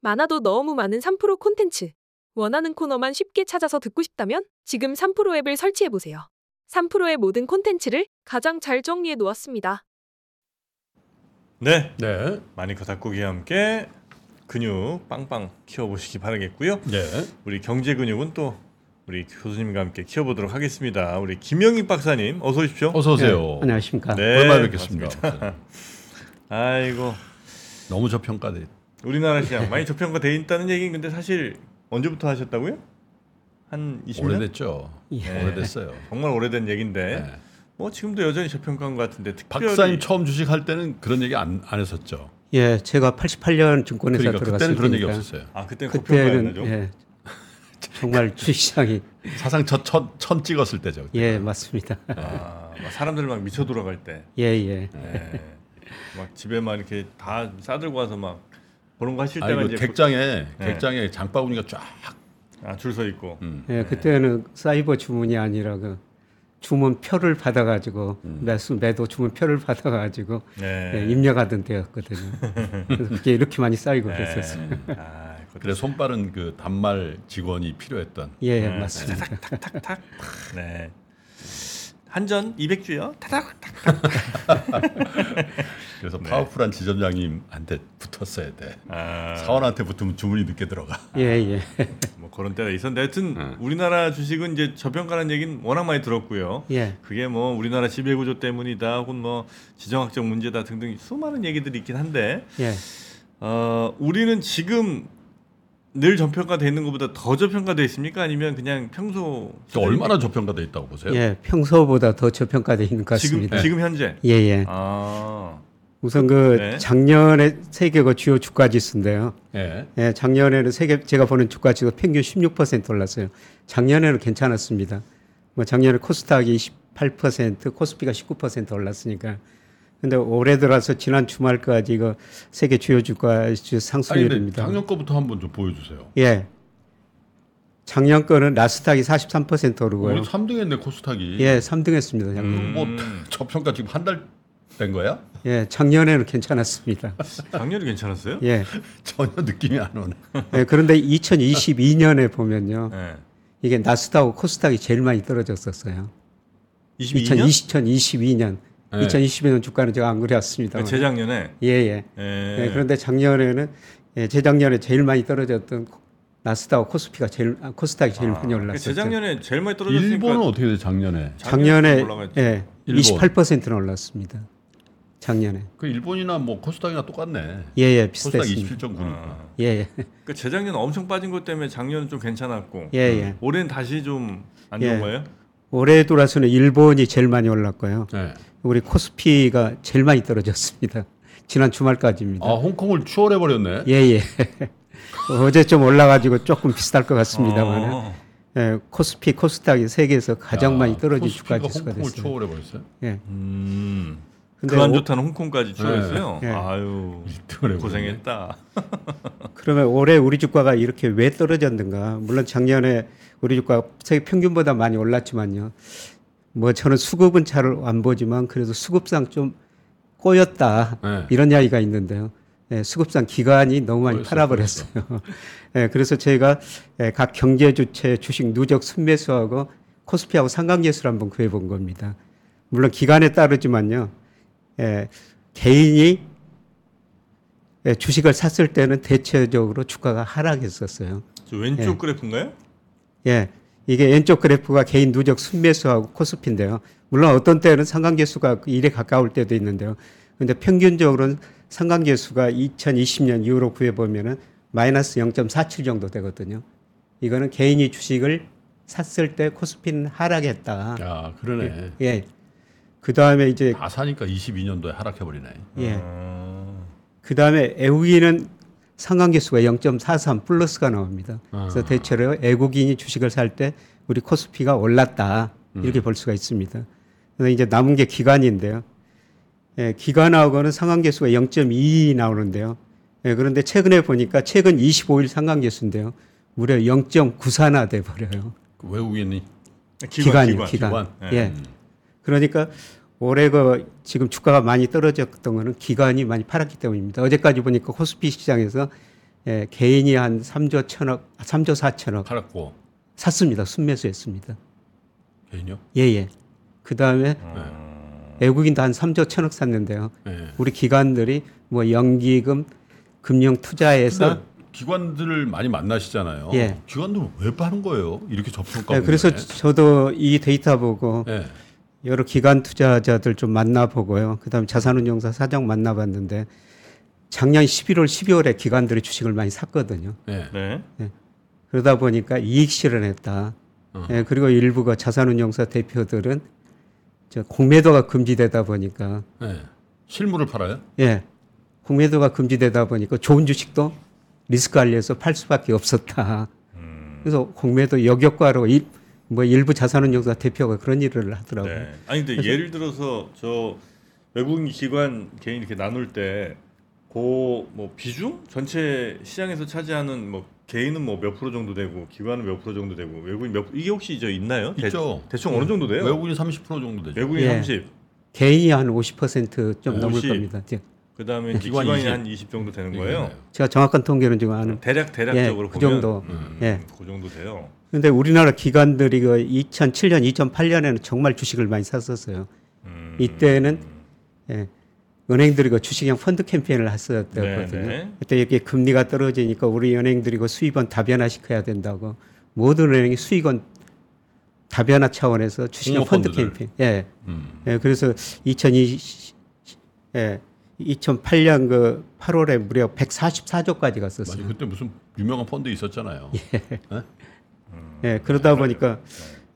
많아도 너무 많은 3프로 콘텐츠. 원하는 코너만 쉽게 찾아서 듣고 싶다면 지금 3프로 앱을 설치해 보세요. 3프로의 모든 콘텐츠를 가장 잘 정리해 놓았습니다. 네, 네. 마니커 닭고기와 함께 근육 빵빵 키워보시기 바라겠고요. 네. 우리 경제 근육은 또 우리 교수님과 함께 키워보도록 하겠습니다. 우리 김영익 박사님 어서 오십시오. 어서 오세요. 네, 안녕하십니까. 네, 얼마나 뵙겠습니다. 아이고 너무 저평가돼. 우리나라 시장 많이 저평가돼 있다는 얘기는 근데 사실 언제부터 하셨다고요? 한 20년? 오래됐죠. 예. 오래됐어요. 정말 오래된 얘기인데 네. 뭐 지금도 여전히 저평가인 것 같은데 특별히 박사님 처음 주식 할 때는 그런 얘기 안, 안 했었죠. 예, 제가 88년 증권회사 그러니까 들어갔을 그때는 그런 얘기 없었어요. 아 그때는 고평가였나 그때는 좀? 예, 정말 주식시장이 사상 첫천 천 찍었을 때죠. 그때. 예 맞습니다. 아, 막 사람들 막 미쳐 돌아갈 때. 예 예. 네. 막 집에 막 이렇게 다 싸들고 와서 막 그런 거 하실 때가 그 이제 객장에 네. 객장에 장바구니가 쫙. 아, 줄서 있고. 음. 예, 그때는 사이버 주문이 아니라 그 주문 표를 받아가지고 음. 매수 매도 주문 표를 받아가지고 네. 예, 입력하던 때였거든요. 그래서 그게 이렇게 많이 쌓이고 그랬었어요. 네. 아, 그것도 그래 손빠른 그 단말 직원이 필요했던. 예 네. 맞습니다. 탁탁탁. 네. 한전 200주요. 타닥. 그래서 네. 파워풀한 지점장님한테 붙었어야 돼. 아, 사원한테 붙으면 주문이 늦게 들어가. 예 예. 뭐 그런 때가 있었는데 하여튼 네. 우리나라 주식은 이제 저평가라는 얘기는 워낙 많이 들었고요. 예. 그게 뭐 우리나라 지배 구조 때문이다 혹은 뭐 지정학적 문제다 등등 수많은 얘기들이 있긴 한데 예. 어, 우리는 지금 늘 저평가돼 있는 것보다 더 저평가돼 있습니까? 아니면 그냥 평소 저 얼마나 저평가돼 있다고 보세요? 예, 평소보다 더 저평가되어 있는 것 지금 같습니다. 지금 현재 예, 예. 아 우선 그 네. 작년에 세계 그 주요 주가 지수인데요. 예. 예, 작년에는 세계 제가 보는 주가 지수 평균 16% 올랐어요. 작년에는 괜찮았습니다. 뭐 작년에 코스닥이 28%, 코스피가 19% 올랐으니까. 근데 올해 들어서 지난 주말까지 이거 세계 주요 주가 상승률입니다. 작년 거부터 한번 좀 보여주세요. 예. 작년 거는 나스닥이 43% 오르고요. 우리 3등 했네 코스닥이. 예, 3등 했습니다. 작년. 음. 뭐 저평가 지금 한 달 된 거야? 예, 작년에는 괜찮았습니다. 작년이 괜찮았어요? 예. 전혀 느낌이 안 오네. 예, 그런데 2022년에 보면요. 네. 이게 나스닥하고 코스닥이 제일 많이 떨어졌었어요. 22년? 2022년. 네. 2022년 주가는 제가 안 그렸습니다. 재작년에 예, 예. 예. 예, 그런데 작년에는 예, 재작년에 제일 많이 떨어졌던 코- 나스닥하고 코스피가 제일 아, 코스닥이 제일 많이 그 올랐었죠. 재작년에 제일 많이 떨어졌으니까 일본은 어떻게 돼 작년에? 작년에 올라갔죠. 예, 일본. 28%는 올랐습니다. 작년에. 그 일본이나 뭐 코스닥이나 똑같네. 예, 예, 코스닥 비슷했습니다. 27.9니까. 아. 예, 예. 그 재작년 엄청 빠진 것 때문에 작년은 좀 괜찮았고 예, 예. 올해는 다시 좀안 좋은 예. 거예요? 올해 들어서는 일본이 제일 많이 올랐고요. 네. 우리 코스피가 제일 많이 떨어졌습니다. 지난 주말까지입니다. 아 홍콩을 추월해 버렸네. 예, 예. 어제 좀 올라가지고 조금 비슷할 것 같습니다만, 어. 예, 코스피, 코스닥이 세계에서 가장 야, 많이 떨어진 주가 지수가 홍콩을 됐어요. 추월해 버렸어요. 예. 음. 근데 그안 오- 좋다는 홍콩까지 추월했어요. 네. 아유 추월해 버렸네. 고생했다. 그러면 올해 우리 주가가 이렇게 왜 떨어졌는가? 물론 작년에 우리 주가 세계 평균보다 많이 올랐지만요. 뭐 저는 수급은 잘 안 보지만 그래도 수급상 좀 꼬였다 네. 이런 이야기가 있는데요. 예, 수급상 기관이 너무 많이 팔아버렸어요. 예, 그래서 저희가 예, 각 경제 주체 주식 누적 순매수하고 코스피하고 상관계수를 한번 구해본 겁니다. 물론 기간에 따르지만요. 예, 개인이 예, 주식을 샀을 때는 대체적으로 주가가 하락했었어요. 저 왼쪽 예. 그래프인가요? 예, 이게 왼쪽 그래프가 개인 누적 순매수하고 코스피인데요. 물론 어떤 때는 상관계수가 1에 가까울 때도 있는데요. 근데 평균적으로는 상관계수가 2020년 이후로 구해보면은 마이너스 0.47 정도 되거든요. 이거는 개인이 주식을 샀을 때 코스피는 하락했다. 야 그러네. 예. 그 다음에 이제, 다 사니까 22년도에 하락해 버리네. 예. 어. 그 다음에 애국인은 상관계수가 0.43 플러스가 나옵니다. 그래서 아. 대체로 애국인이 주식을 살 때 우리 코스피가 올랐다 음. 이렇게 볼 수가 있습니다. 그래서 이제 남은 게 기간인데요. 예, 기간하고는 상관계수가 0.2 나오는데요. 예, 그런데 최근에 보니까 최근 25일 상관계수인데요. 무려 0.94나 돼 버려요. 그 외국인이 기간이요, 기간. 기관. 예. 그러니까 올해 그 지금 주가가 많이 떨어졌던 거는 기관이 많이 팔았기 때문입니다. 어제까지 보니까 코스피 시장에서 예, 개인이 한 3조 천억, 3조 4천억 팔았고 샀습니다. 순매수했습니다. 개인요? 예, 예. 그 다음에 어, 외국인도 한 3조 천억 샀는데요. 예. 우리 기관들이 뭐 연기금, 금융 투자에서 기관들을 많이 만나시잖아요. 예. 기관들은 왜 파는 거예요? 이렇게 접근가. 예, 그래서 저도 이 데이터 보고 예. 여러 기관 투자자들 좀 만나보고요. 그다음에 자산운용사 사장 만나봤는데 작년 11월, 12월에 기관들이 주식을 많이 샀거든요. 예. 네. 그러다 보니까 이익 실현했다. 어. 예, 그리고 일부가 자산운용사 대표들은 저 공매도가 금지되다 보니까 예. 실물을 팔아요? 예, 공매도가 금지되다 보니까 좋은 주식도 리스크 관리해서 팔 수밖에 없었다. 음, 그래서 공매도 역효과로 일, 뭐 일부 자산운용사 대표가 그런 일을 하더라고요. 네. 아니 근데 예를 들어서 저 외국인 기관 개인 이렇게 나눌 때 고 뭐 비중 전체 시장에서 차지하는 뭐 개인은 뭐 몇 프로 정도 되고 기관은 몇 프로 정도 되고 외국인 몇 이게 혹시 저 있나요? 있죠. 대, 충 어느 정도 돼요? 외국인 30% 정도 되죠. 외국인 예. 30. 개인이 한 50%좀 네, 넘을 50. 겁니다. 그다음에 네, 기관이, 기관이 한 20 정도 되는 거예요. 제가 정확한 통계는 지금 아는. 대략 대략적으로 예, 그 보면 정도. 음, 예. 그 정도 돼요. 근데 우리나라 기관들이 그 2007년, 2008년에는 정말 주식을 많이 샀었어요. 음, 이때는 예, 은행들이 그 주식형 펀드 캠페인을 했었거든요. 네, 네. 그때 이게 금리가 떨어지니까 우리 은행들이 그 수입원 다변화 시켜야 된다고 모든 은행이 수익원 다변화 차원에서 주식형 펀드 펀드들. 캠페인. 예. 음. 예, 그래서 2020, 예, 2008년 그 8월에 무려 144조까지 맞아. 갔었어요. 그때 무슨 유명한 펀드 있었잖아요. 예, 그러다 보니까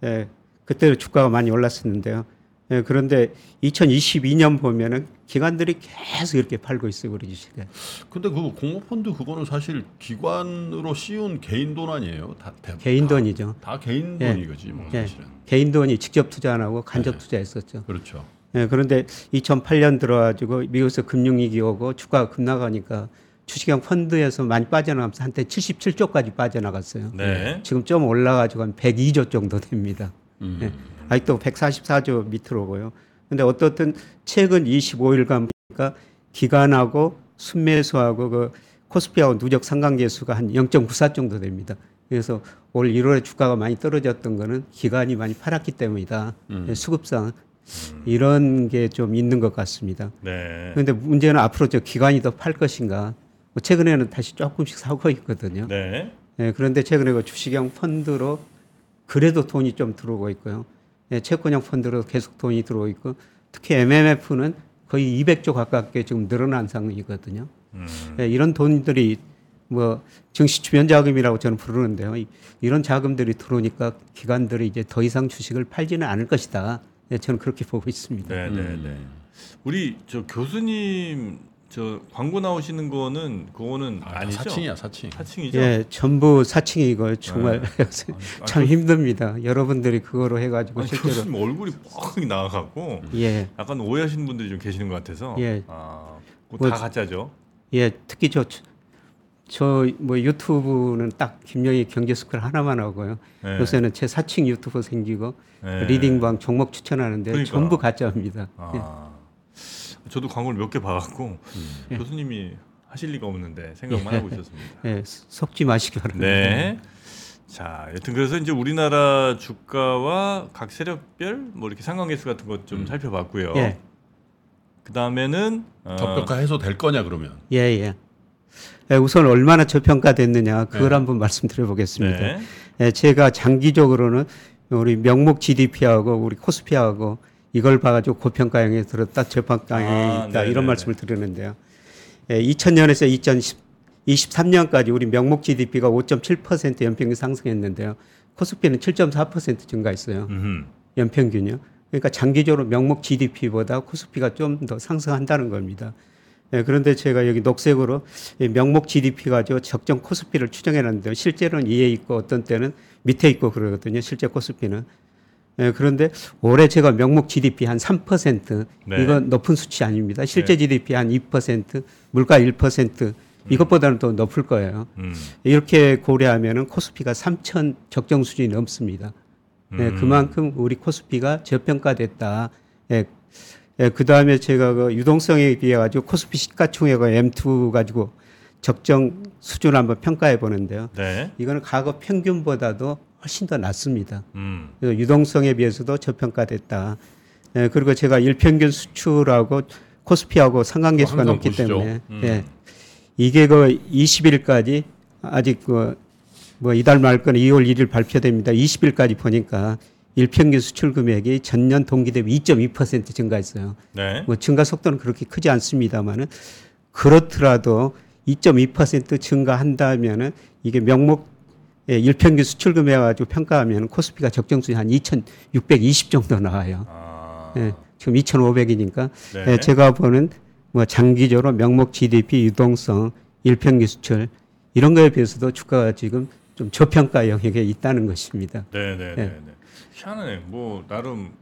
예, 그때 주가가 많이 올랐었는데요. 예, 그런데 2022년 보면은 기관들이 계속 이렇게 팔고 있어요, 우리 주식을. 근데 그 공모 펀드 그거는 사실 기관으로 씌운 개인 돈 아니에요? 다 대- 개인 다- 돈이죠. 다 개인 예. 돈이 거지 뭐 예, 사실은. 개인 돈이 직접 투자 안 하고 간접 네. 투자했었죠. 그렇죠. 예, 그런데 2008년 들어가지고 미국에서 금융위기 오고 주가가 급나가니까 주식형 펀드에서 많이 빠져나가면서 한때 77조까지 빠져나갔어요. 네. 지금 좀 올라가지고 한 102조 정도 됩니다. 음. 예. 아직도 144조 밑으로 오고요. 근데 어떻든 최근 25일간 보니까 기간하고 순매수하고 그 코스피하고 누적 상관계수가 한 0.94 정도 됩니다. 그래서 올 1월에 주가가 많이 떨어졌던 거는 기간이 많이 팔았기 때문이다. 음. 예, 수급상 이런 게 좀 있는 것 같습니다. 네. 그런데 문제는 앞으로 저 기간이 더 팔 것인가. 뭐 최근에는 다시 조금씩 사고 있거든요. 네. 예, 그런데 최근에 그 주식형 펀드로 그래도 돈이 좀 들어오고 있고요. 예, 채권형 펀드로 계속 돈이 들어오고 있고 특히 MMF는 거의 200조 가깝게 지금 늘어난 상황이거든요. 음, 예, 이런 돈들이 뭐 증시 주변 자금이라고 저는 부르는데요. 이- 이런 자금들이 들어오니까 기관들이 이제 더 이상 주식을 팔지는 않을 것이다. 예, 저는 그렇게 보고 있습니다. 네, 네, 음. 네. 우리 저 교수님 저 광고 나오시는 거는 그거는 아, 아니죠? 사칭이야 사칭. 사칭이죠. 예, 전부 사칭이고 정말 참 아니, 힘듭니다. 여러분들이 그거로 해가지고 아니, 실제로 교수님 얼굴이 뻥 나와갖고 예, 약간 오해하시는 분들이 좀 계시는 것 같아서. 예. 아, 뭐- 다 가짜죠. 예, 특히 저 저 뭐 유튜브는 딱 김영익 경제 스쿨 하나만 하고요. 네. 요새는 제 사칭 유튜브 생기고 네. 리딩방 종목 추천하는데 그러니까. 전부 가짜입니다. 예. 아, 저도 광고를 몇 개 봐갖고 예. 교수님이 하실 리가 없는데 생각만 하고 있었습니다. 예, 속지 마시기 바랍니다. 네. 자, 여튼 그래서 이제 우리나라 주가와 각 세력별 뭐 이렇게 상관계수 같은 것 좀 살펴봤고요. 예. 그 다음에는 어, 저평가 해소 될 거냐 그러면. 예, 예. 예, 우선 얼마나 저평가됐느냐 그걸 네. 한번 말씀드려 보겠습니다. 네. 예, 제가 장기적으로는 우리 명목 GDP하고 우리 코스피하고 이걸 봐가지고 고평가형에 들었다 저평가형에 아, 있다 네네네. 이런 말씀을 드리는데요. 예, 2000년에서 2023년까지 우리 명목 GDP가 5.7% 연평균 상승했는데요. 코스피는 7.4% 증가했어요. 음흠. 연평균이요. 그러니까 장기적으로 명목 GDP보다 코스피가 좀 더 상승한다는 겁니다. 예, 그런데 제가 여기 녹색으로 이 명목 GDP 가지고 적정 코스피를 추정해 놨는데요. 실제로는 위에 있고 어떤 때는 밑에 있고 그러거든요. 실제 코스피는. 예, 그런데 올해 제가 명목 GDP 한 3% 네. 이건 높은 수치 아닙니다. 실제 네. GDP 한 2% 물가 1% 이것보다는 더 높을 거예요. 음. 이렇게 고려하면은 코스피가 3천 적정 수준이 넘습니다. 예, 음. 그만큼 우리 코스피가 저평가됐다. 예, 예, 그 다음에 제가 그 유동성에 비해 가지고 코스피 시가총액을 M2 가지고 적정 수준을 한번 평가해 보는데요. 네. 이거는 과거 평균보다도 훨씬 더 낮습니다. 음. 그래서 유동성에 비해서도 저평가됐다. 예, 그리고 제가 일평균 수출하고 코스피하고 상관계수가 항상 높기 보시죠. 때문에 음. 예, 이게 그 20일까지 아직 그 뭐 이달 말 거는 2월 1일 발표됩니다. 20일까지 보니까 일평균 수출 금액이 전년 동기 대비 2.2% 증가했어요. 네. 뭐 증가 속도는 그렇게 크지 않습니다만은 그렇더라도 2.2% 증가한다면은 이게 명목 예, 일평균 수출 금액 가지고 평가하면 코스피가 적정 수준 한 2,620 정도 나와요. 아. 예, 지금 2,500이니까 네. 예, 제가 보는 뭐 장기적으로 명목 GDP 유동성 일평균 수출 이런 거에 비해서도 주가가 지금 좀 저평가 영역에 있다는 것입니다. 네, 네, 네, 네. 희한하네. 뭐 나름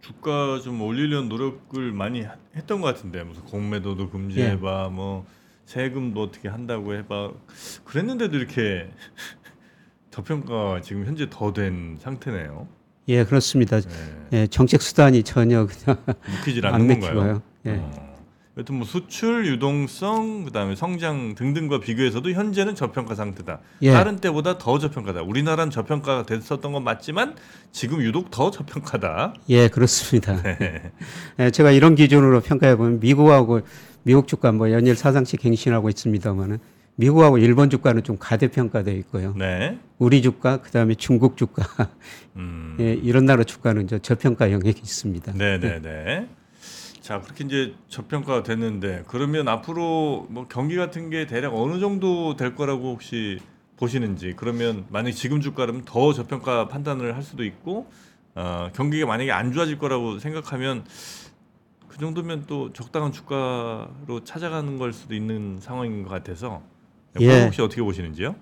주가 좀 올리려는 노력을 많이 하- 했던 것 같은데 무슨 공매도도 금지해봐, 뭐 세금도 어떻게 한다고 해봐. 그랬는데도 이렇게 저평가 지금 현재 더 된 상태네요. 예, 그렇습니다. 네. 예, 정책 수단이 전혀 그냥 안 않는 건가요? 맥히고요. 예. 어. 여튼 뭐 수출, 유동성, 그다음에 성장 등등과 비교해서도 현재는 저평가 상태다. 예. 다른 때보다 더 저평가다. 우리나라는 저평가가 됐었던 건 맞지만 지금 유독 더 저평가다. 예, 그렇습니다. 네. 예, 제가 이런 기준으로 평가해 보면 미국하고 미국 주가 뭐 연일 사상치 갱신하고 있습니다만은 미국하고 일본 주가는 좀 가대평가돼 있고요. 네. 우리 주가 그다음에 중국 주가 음. 예, 이런 나라 주가는 저 저평가 영역이 있습니다. 네, 네, 네. 자, 그렇게 이제 저평가가 됐는데 그러면 앞으로 뭐 경기 같은 게 대략 어느 정도 될 거라고 혹시 보시는지 그러면 만약 지금 주가라면 더 저평가 판단을 할 수도 있고 어, 경기가 만약에 안 좋아질 거라고 생각하면 그 정도면 또 적당한 주가로 찾아가는 걸 수도 있는 상황인 것 같아서 예. 혹시 어떻게 보시는지요?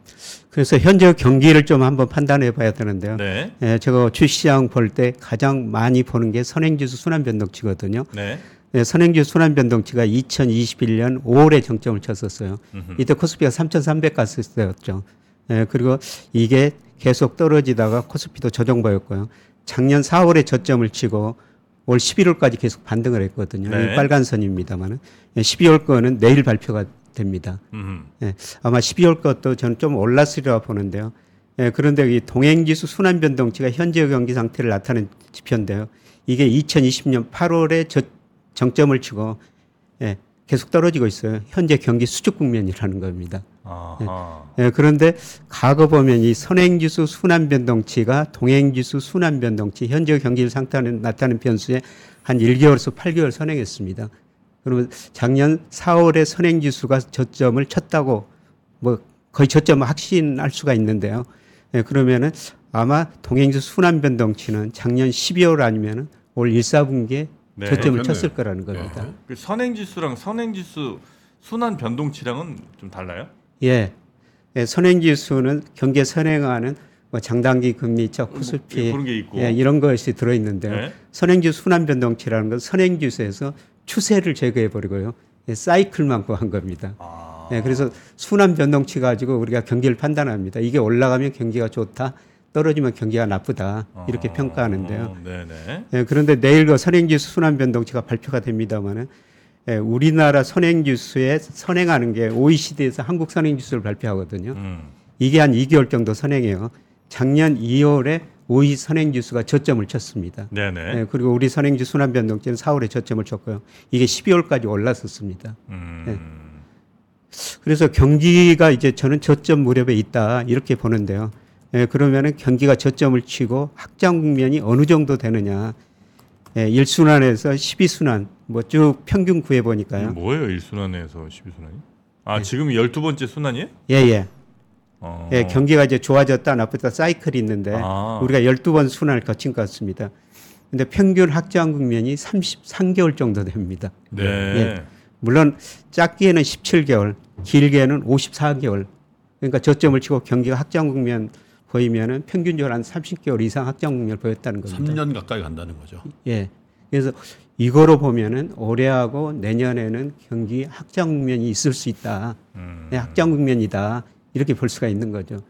그래서 현재 경기를 좀 한번 판단해 봐야 되는데요. 네, 예, 제가 주시장 볼 때 가장 많이 보는 게 선행지수 순환 변동치거든요. 네, 예, 선행지수 순환 변동치가 2021년 5월에 정점을 쳤었어요. 음흠. 이때 코스피가 3,300 갔을 때였죠. 예, 그리고 이게 계속 떨어지다가 코스피도 저정보였고요. 작년 4월에 저점을 치고 올 11월까지 계속 반등을 했거든요. 네. 이 빨간 선입니다만은 12월 거는 내일 발표가 됩니다. 예, 아마 12월 것도 저는 좀 올랐으리라 보는데요. 예, 그런데 이 동행지수 순환 변동치가 현재 경기 상태를 나타내는 지표인데요. 이게 2020년 8월에 저 정점을 치고 예, 계속 떨어지고 있어요. 현재 경기 수축 국면이라는 겁니다. 아하. 예, 그런데 과거 보면 이 선행지수 순환 변동치가 동행지수 순환 변동치 현재 경기를 상태하는 나타내는 변수에 한 1개월에서 8개월 선행했습니다. 그러면 작년 4월에 선행 지수가 저점을 쳤다고 뭐 거의 저점을 확신할 수가 있는데요. 예, 그러면은 아마 동행지수 순환 변동치는 작년 12월 아니면은 올 1, 4분기에 네. 저점을 그렇겠네요. 쳤을 거라는 겁니다. 그 선행지수랑 선행지수 순환 변동치랑은 좀 달라요? 예. 예, 선행지수는 경기에 선행하는 뭐 장단기 금리차, 코스피 뭐게 있고. 예, 이런 것이 들어 있는데요. 네. 선행지수 순환 변동치라는 건 선행지수에서 추세를 제거해 버리고요. 예, 사이클만 구한 겁니다. 아. 예, 그래서 순환 변동치 가지고 우리가 경기를 판단합니다. 이게 올라가면 경기가 좋다, 떨어지면 경기가 나쁘다 이렇게 아, 평가하는데요. 예, 그런데 내일 그 선행지수 순환 변동치가 발표가 됩니다만은 예, 우리나라 선행지수에 선행하는 게 OECD에서 한국 선행지수를 발표하거든요. 음. 이게 한 2개월 정도 선행해요. 작년 2월에 OECD 선행지수가 저점을 쳤습니다. 네네. 예, 그리고 우리 선행지수 순환 변동치는 4월에 저점을 쳤고요. 이게 12월까지 올랐었습니다. 음. 네. 그래서 경기가 이제 저는 저점 무렵에 있다 이렇게 보는데요. 예, 그러면은 경기가 저점을 치고 확장 국면이 어느 정도 되느냐. 예, 1순환에서 12순환 뭐 쭉 평균 구해 보니까요. 뭐예요? 1순환에서 12순환이? 아, 지금 12번째 순환이에요? 예, 예. 어. 예, 경기가 이제 좋아졌다 나쁘다 사이클이 있는데 아. 우리가 12번 순환을 거친 것 같습니다. 근데 평균 확장 국면이 33개월 정도 됩니다. 네. 예. 물론 짧게는 17개월, 길게는 54개월. 그러니까 저점을 치고 경기가 확장 국면 보이면은 평균적으로 한 30개월 이상 확장 국면을 보였다는 겁니다. 3년 가까이 간다는 거죠. 예. 그래서 이거로 보면은 올해하고 내년에는 경기 확장 국면이 있을 수 있다. 음. 네, 확장 국면이다. 이렇게 볼 수가 있는 거죠.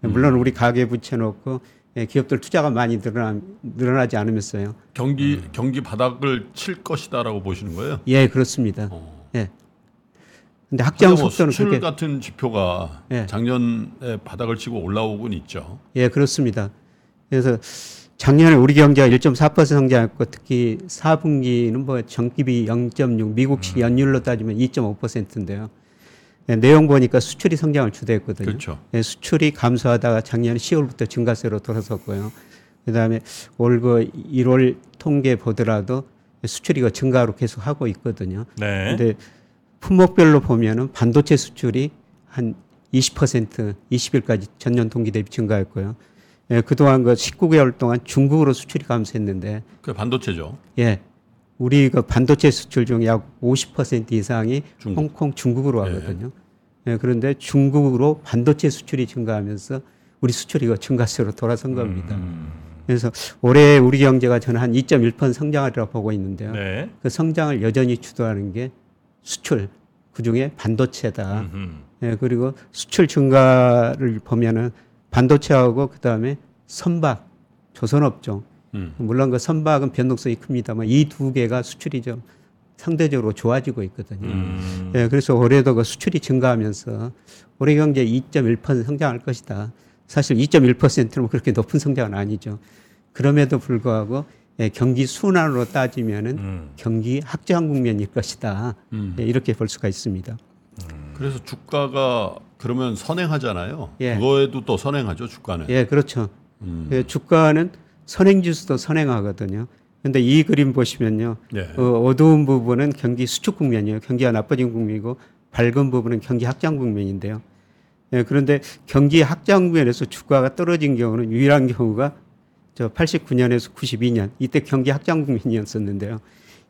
물론 우리 가계 부채 놓고 예, 기업들 투자가 많이 늘어나, 늘어나지 않으면서요. 경기 음. 경기 바닥을 칠 것이다라고 보시는 거예요? 예, 그렇습니다. 어. 예. 근데 근데 뭐 속도는 수출 그렇게 같은 지표가 예. 작년에 바닥을 치고 올라오곤 있죠. 예, 그렇습니다. 그래서 작년에 우리 경제가 1.4% 성장했고 특히 4분기는 뭐 전기비 0.6, 미국식 연율로 따지면 2.5%인데요. 예, 내용 보니까 수출이 성장을 주도했거든요. 그렇죠. 예, 수출이 감소하다가 작년 10월부터 증가세로 돌아섰고요. 그다음에 올 그 1월 통계 보더라도 수출이 그 증가로 계속 하고 있거든요. 네. 근데 품목별로 보면은 반도체 수출이 한 20% 20일까지 전년 동기 대비 증가했고요. 예, 그동안 그 19개월 동안 중국으로 수출이 감소했는데 그 반도체죠. 예. 우리 그 반도체 수출 중 약 50% 이상이 중국. 홍콩 중국으로 하거든요. 예, 그런데 중국으로 반도체 수출이 증가하면서 우리 수출이 그 증가세로 돌아선 겁니다. 음. 그래서 올해 우리 경제가 저는 한 2.1% 성장하리라 보고 있는데요. 네. 그 성장을 여전히 주도하는 게 수출, 그 중에 반도체다. 예, 그리고 수출 증가를 보면은 반도체하고 그 다음에 선박, 조선업종. 음. 물론 그 선박은 변동성이 큽니다만 이 두 개가 수출이 좀 상대적으로 좋아지고 있거든요. 음. 예, 그래서 올해도 그 수출이 증가하면서 올해 경제 2.1% 성장할 것이다. 사실 2.1%는 그렇게 높은 성장은 아니죠. 그럼에도 불구하고 예, 경기 순환으로 따지면은 음. 경기 확장 국면일 것이다. 음. 예, 이렇게 볼 수가 있습니다. 그래서 주가가 그러면 선행하잖아요. 예. 그거에도 또 선행하죠 주가는. 예, 그렇죠. 음. 예, 주가는 선행지수도 선행하거든요. 근데 이 그림 보시면요. 네. 어, 어두운 부분은 경기 수축 국면이에요. 경기가 나빠진 국면이고 밝은 부분은 경기 확장 국면인데요. 예, 그런데 경기 확장 국면에서 주가가 떨어진 경우는 유일한 경우가 저 89년에서 92년 이때 경기 확장 국면이었었는데요.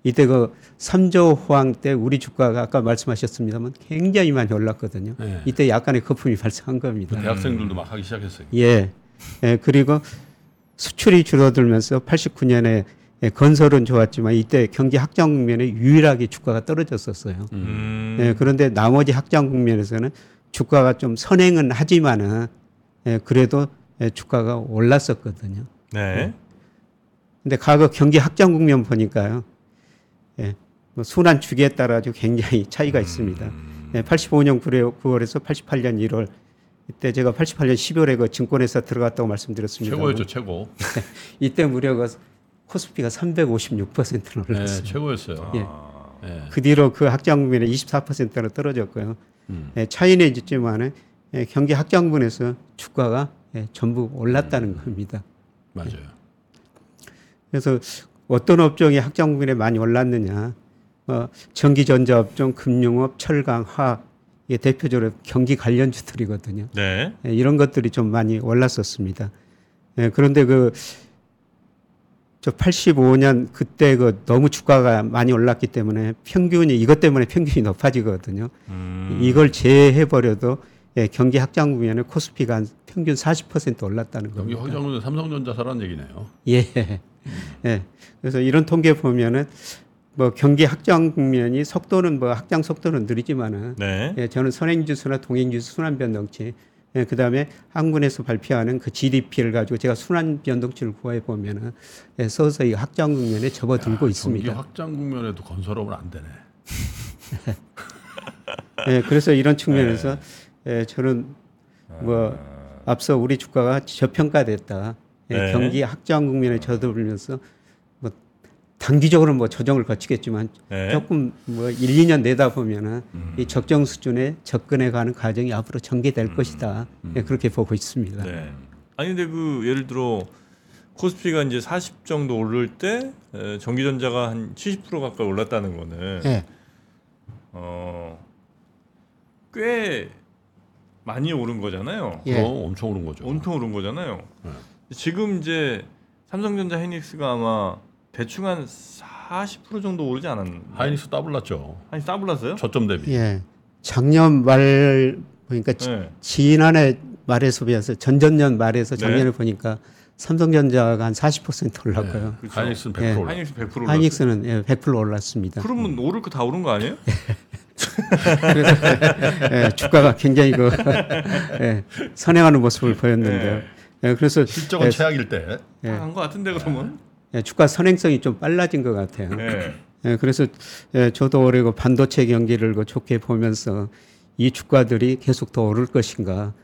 이때 그 3조 호황 때 우리 주가가 아까 말씀하셨습니다만 굉장히 많이 올랐거든요. 네. 이때 약간의 거품이 발생한 겁니다. 그 대학생들도 막 하기 시작했어요. 예. 예, 그리고 수출이 줄어들면서 89년에 예, 건설은 좋았지만 이때 경기 확장 국면에 유일하게 주가가 떨어졌었어요. 음. 예, 그런데 나머지 확장 국면에서는 주가가 좀 선행은 하지만은 예, 그래도 예, 주가가 올랐었거든요. 네. 근데 과거 경기 확장 국면 보니까요. 예, 뭐 순환 주기에 따라 아주 굉장히 차이가 있습니다. 예, 85년 9월에서 88년 1월 이때 제가 88년 10월에 그 증권회사 들어갔다고 말씀드렸습니다. 최고였죠 최고. 이때 무려 그 코스피가 356%는 네, 올랐어요. 최고였어요. 예. 아. 예. 그 뒤로 그 확장 국면에 24%로 떨어졌고요. 음. 예, 차이는 있지만은 예, 경기 확장분에서 주가가 예, 전부 올랐다는 겁니다. 맞아요. 그래서 어떤 업종이 국면에 많이 올랐느냐? 어, 전기전자업종, 금융업, 철강, 화학 이게 대표적으로 경기 관련주들이거든요. 네. 예, 이런 것들이 좀 많이 올랐었습니다. 예, 그런데 그, 저 85년 그때 그 너무 주가가 많이 올랐기 때문에 평균이, 이것 때문에 평균이 높아지거든요. 음. 이걸 제외해 버려도 예, 경기 확장 국면에 코스피가 한 평균 40% 올랐다는 겁니다. 확장은 삼성전자 사란 얘기네요. 예. 예. 그래서 이런 통계 보면은 뭐 경기 확장 국면이 속도는 뭐 확장 속도는 느리지만은 네. 예, 저는 선행지수나 동행지수 순환 변동치 예, 그다음에 한군에서 발표하는 그 GDP를 가지고 제가 순환 변동치를 구해 보면은 예, 서서히 확장 국면에 접어들고 경기 있습니다. 확장 국면에도 건설업은 안 되네. 예, 그래서 이런 측면에서 예, 저는 뭐 앞서 우리 주가가 저평가됐다. 예, 네. 경기 확장 국면에 접어들면서 뭐 단기적으로 뭐 조정을 거치겠지만 네. 조금 뭐 1, 2년 내다 보면은 이 적정 수준에 접근해 가는 과정이 앞으로 전개될 것이다. 예, 그렇게 보고 있습니다. 네. 아니 근데 그 예를 들어 코스피가 이제 40 정도 오를 때 에, 전기전자가 한 70% 가까이 올랐다는 거는 예. 어, 꽤 많이 오른 거잖아요. 예. 그럼 엄청 오른 거죠. 온통 오른 거잖아요. 네. 지금 이제 삼성전자 하이닉스가 아마 대충 한 40% 정도 오르지 않았나? 하이닉스 따블났죠. 아니 싸블랐어요? 저점 대비. 예. 작년 말 보니까 지- 네. 지난해 말에서 비해서 전전년 말에서 네. 작년에 보니까 삼성전자가 한 40% 올랐고요. 그렇죠. 하이닉스는 100% 예. 올랐어요. 하이닉스 100% 올랐어요. 하이닉스는 예, 100% 올랐습니다. 그러면 오를 거 다 오른 거 아니에요? 예, 주가가 굉장히 그 예, 선행하는 모습을 보였는데요. 예, 그래서 실적은 예, 최악일 때. 예. 다한거 같은데 그러면? 예, 주가 선행성이 좀 빨라진 것 같아요. 네. 예, 그래서 예, 저도 올해 그 반도체 경기를 그 좋게 보면서 이 주가들이 계속 더 오를 것인가.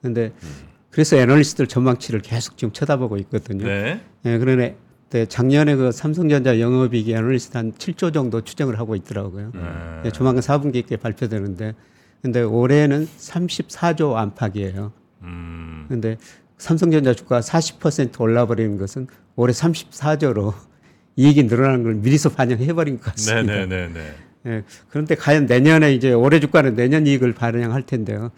근데 그래서 애널리스트들 전망치를 계속 지금 쳐다보고 있거든요. 네. 예, 그러네. 네, 작년에 그 삼성전자 영업이익이 애널리스트 한 7조 정도 추정을 하고 있더라고요. 네. 예, 조만간 4분기 있게 발표되는데, 근데 올해는 34조 안팎이에요. 음. 근데 삼성전자 주가 40% 올라버리는 것은 올해 34조로 이익이 늘어나는 걸 미리서 반영해버린 것 같습니다. 네네네네. 예, 그런데 과연 내년에 이제 올해 주가는 내년 이익을 반영할 텐데요.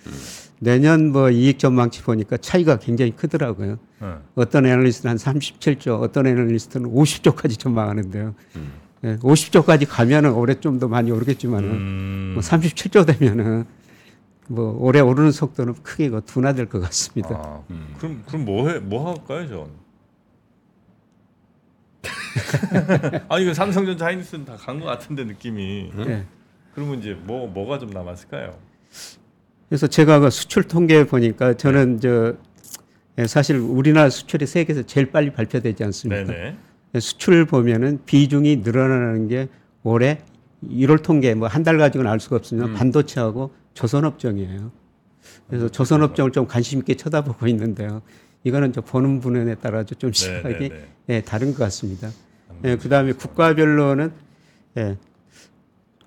내년 뭐 이익 전망치 보니까 차이가 굉장히 크더라고요. 어. 어떤 애널리스트는 한 37조, 어떤 애널리스트는 50조까지 전망하는데요. 예, 50조까지 가면은 올해 좀 더 많이 오르겠지만은 음. 뭐 37조 되면은 뭐 올해 오르는 속도는 크게 그 둔화될 것 같습니다. 아, 그럼 그럼 뭐해뭐 할까요, 전? 아 이거 삼성전자 하이닉스는 다 간 것 같은데 느낌이. 예. 그러면 이제 뭐 뭐가 좀 남았을까요? 그래서 제가 그 수출 통계 보니까 저는 저 예, 사실 우리나라 수출이 세계에서 제일 빨리 발표되지 않습니까? 네네. 수출 보면은 비중이 늘어나는 게 올해 1월 통계 뭐 한 달 가지고는 알 수가 없으면 음. 반도체하고 조선업종이에요. 그래서 조선업종을 좀 관심 있게 쳐다보고 있는데요. 이거는 저 보는 분에 따라 좀 시각이 네네네. 예, 다른 것 같습니다. 예, 그 다음에 국가별로는 예,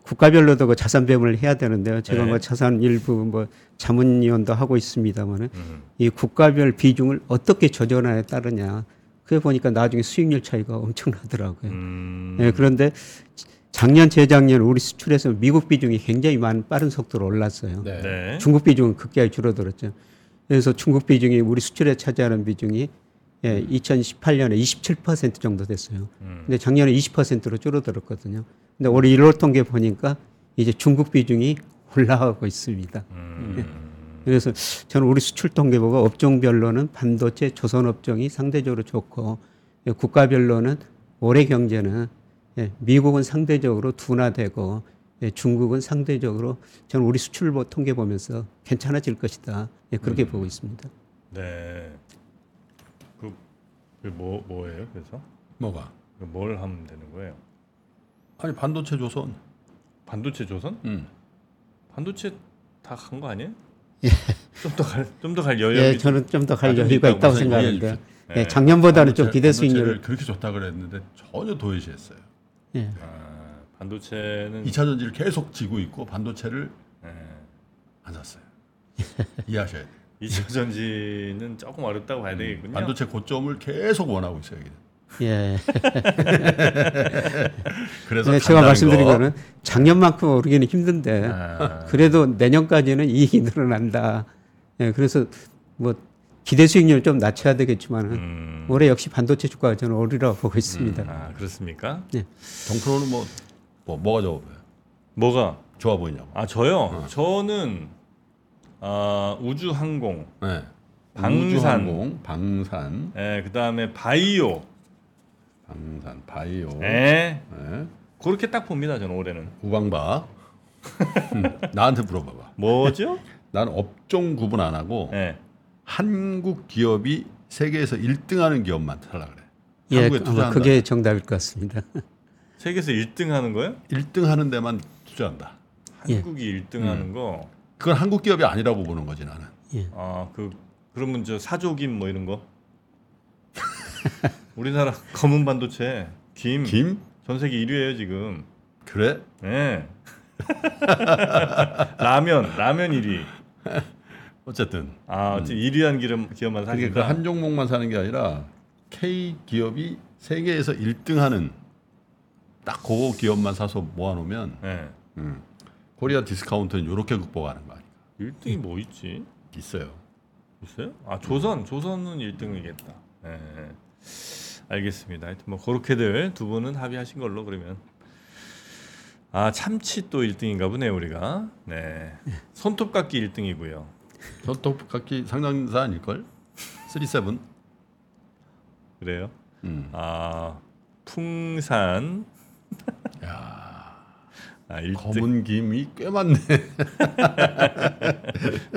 국가별로도 그 자산 배분을 해야 되는데요. 제가 네. 뭐 자산 일부 뭐 자문위원도 하고 있습니다만은 음. 이 국가별 비중을 어떻게 조정하에 따르냐. 그게 보니까 나중에 수익률 차이가 엄청나더라고요. 음. 예, 그런데 작년 재작년 우리 수출에서 미국 비중이 굉장히 많은 빠른 속도로 올랐어요. 네. 네. 중국 비중은 급격히 줄어들었죠. 그래서 중국 비중이 우리 수출에 차지하는 비중이 예, 2018년에 27% 정도 됐어요. 음. 근데 작년에 20%로 줄어들었거든요. 근데 올해 1월 통계 보니까 이제 중국 비중이 올라가고 있습니다. 음. 그래서 저는 우리 수출 통계 보고 업종별로는 반도체, 조선 업종이 상대적으로 좋고 예, 국가별로는 올해 경제는 예, 미국은 상대적으로 둔화되고 예, 중국은 상대적으로 저는 우리 수출 보- 통계 보면서 괜찮아질 것이다. 예, 그렇게 보고 있습니다. 네. 그뭐 뭐예요? 그래서 뭐가? 그뭘 하면 되는 거예요? 아니 반도체 조선. 반도체 조선? 음. 반도체 다 간 거 아니에요? 좀더갈좀더갈 여력이 예, 저는 좀 더 갈 여유가 있다고. 생각하는데 예. 예, 작년보다는 좀 반도체- 기대 반도체를 수익률을 그렇게 좋다 그랬는데 전혀 도외시했어요. 예, 아, 반도체는 2차 전지를 계속 지고 있고 반도체를 예. 안 샀어요. 이해하셔야 돼요. 2차 전지는 조금 어렵다고 봐야 되겠군요. 반도체 고점을 계속 원하고 있어요. 여기는. 예. 그래서 네, 제가 간다는 말씀드린 거. 거는 작년만큼 오르기는 힘든데 아, 그래도 내년까지는 이익이 늘어난다. 예, 그래서 뭐 기대 수익률 좀 낮춰야 되겠지만은 음. 올해 역시 반도체 주가가 저는 오르라고 보고 있습니다. 아 그렇습니까? 정프로는 뭐, 뭐 뭐가 좋아 보여요? 뭐가? 좋아 보이냐고. 아 저요. 어. 저는 아, 우주항공, 네. 방산. 우주항공, 방산, 예, 그다음에 바이오, 방산, 바이오, 예, 네. 그렇게 딱 봅니다. 저는 올해는 우방바. 음, 나한테 물어봐봐. 뭐죠? 난 업종 구분 안 하고 예, 한국 기업이 세계에서 1등하는 기업만 살라 그래. 예, 한국에 아마 투자한다. 그게 정답일 것 같습니다. 세계에서 1등하는 거요? 1등하는 데만 투자한다. 예. 한국이 1등하는 거. 그건 한국 기업이 아니라고 보는 거지 나는. 아, 그 그러면 저 사조김 뭐 이런 거? 우리나라 검은 반도체 김, 김? 전 세계 1위예요 지금. 그래? 예. 라면, 라면 1위. 어쨌든 아, 어쨌든 1위한 기업 기업만 그게 사니까. 그한 종목만 사는 게 아니라 K 기업이 세계에서 1등하는 딱 그거 기업만 사서 모아놓으면 예. 음, 코리아 디스카운트는 이렇게 극복하는 거 아니까 1등이 뭐 있지? 있어요. 있어요? 아 조선 조선은 1등이겠다. 예. 알겠습니다. 하여튼 뭐 그렇게들 두 분은 합의하신 걸로 그러면 아 참치 또 1등인가 보네 우리가. 네. 손톱깎이 1등이고요. 저도 각기 상장사 아닐 걸? 37? 그래요? 음. 아 풍산 야 아 1등. 검은 김이 꽤 많네.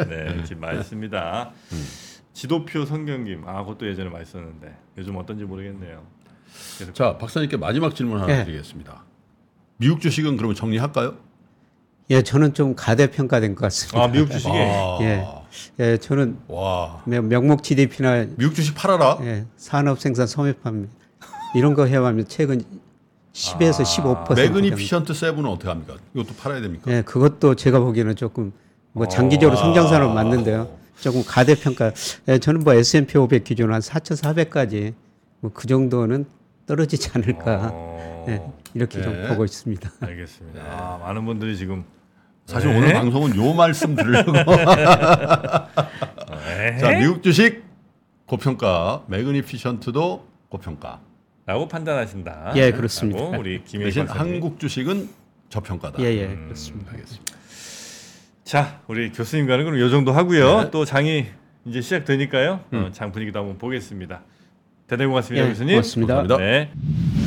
네, 지금 맛있습니다. 지도표 성경김 아 그것도 예전에 맛있었는데 요즘 어떤지 모르겠네요. 자 박사님께 마지막 질문 하나 네. 드리겠습니다. 미국 주식은 그러면 정리할까요? 예, 저는 좀 가대평가된 것 같습니다. 아 미국 주식에 아, 예. 예, 저는 와 명- 명목 GDP나 미국 주식 팔아라. 예, 산업 생산 소매 판매 이런 거 해와면 최근 10에서 15% Magnificent Seven은 어떻게 합니까? 이것도 팔아야 됩니까? 예, 그것도 제가 보기에는 조금 뭐 장기적으로 아. 성장 산업 맞는데요. 조금 과대평가. 예, 저는 뭐 S&P 500 기준 한 4,400까지 뭐 그 정도는 떨어지지 않을까. 어, 예, 이렇게 좀 네. 보고 있습니다. 알겠습니다. 아, 많은 분들이 지금 사실 네. 오늘 방송은 요 말씀 드리려고. 네. 자, 미국 주식 고평가, 매그니피션트도 고평가. 라고 판단하신다. 예, 그렇습니다. 우리 김혜 대신. 한국 주식은 저평가다. 예, 예, 음. 그렇습니다. 알겠습니다. 자, 우리 교수님과는 그럼 요 정도 하고요. 네. 또 장이 이제 시작되니까요. 어, 장 분위기도 한번 보겠습니다. 대단히 고맙습니다, 예, 교수님. 고맙습니다. 감사합니다. 네.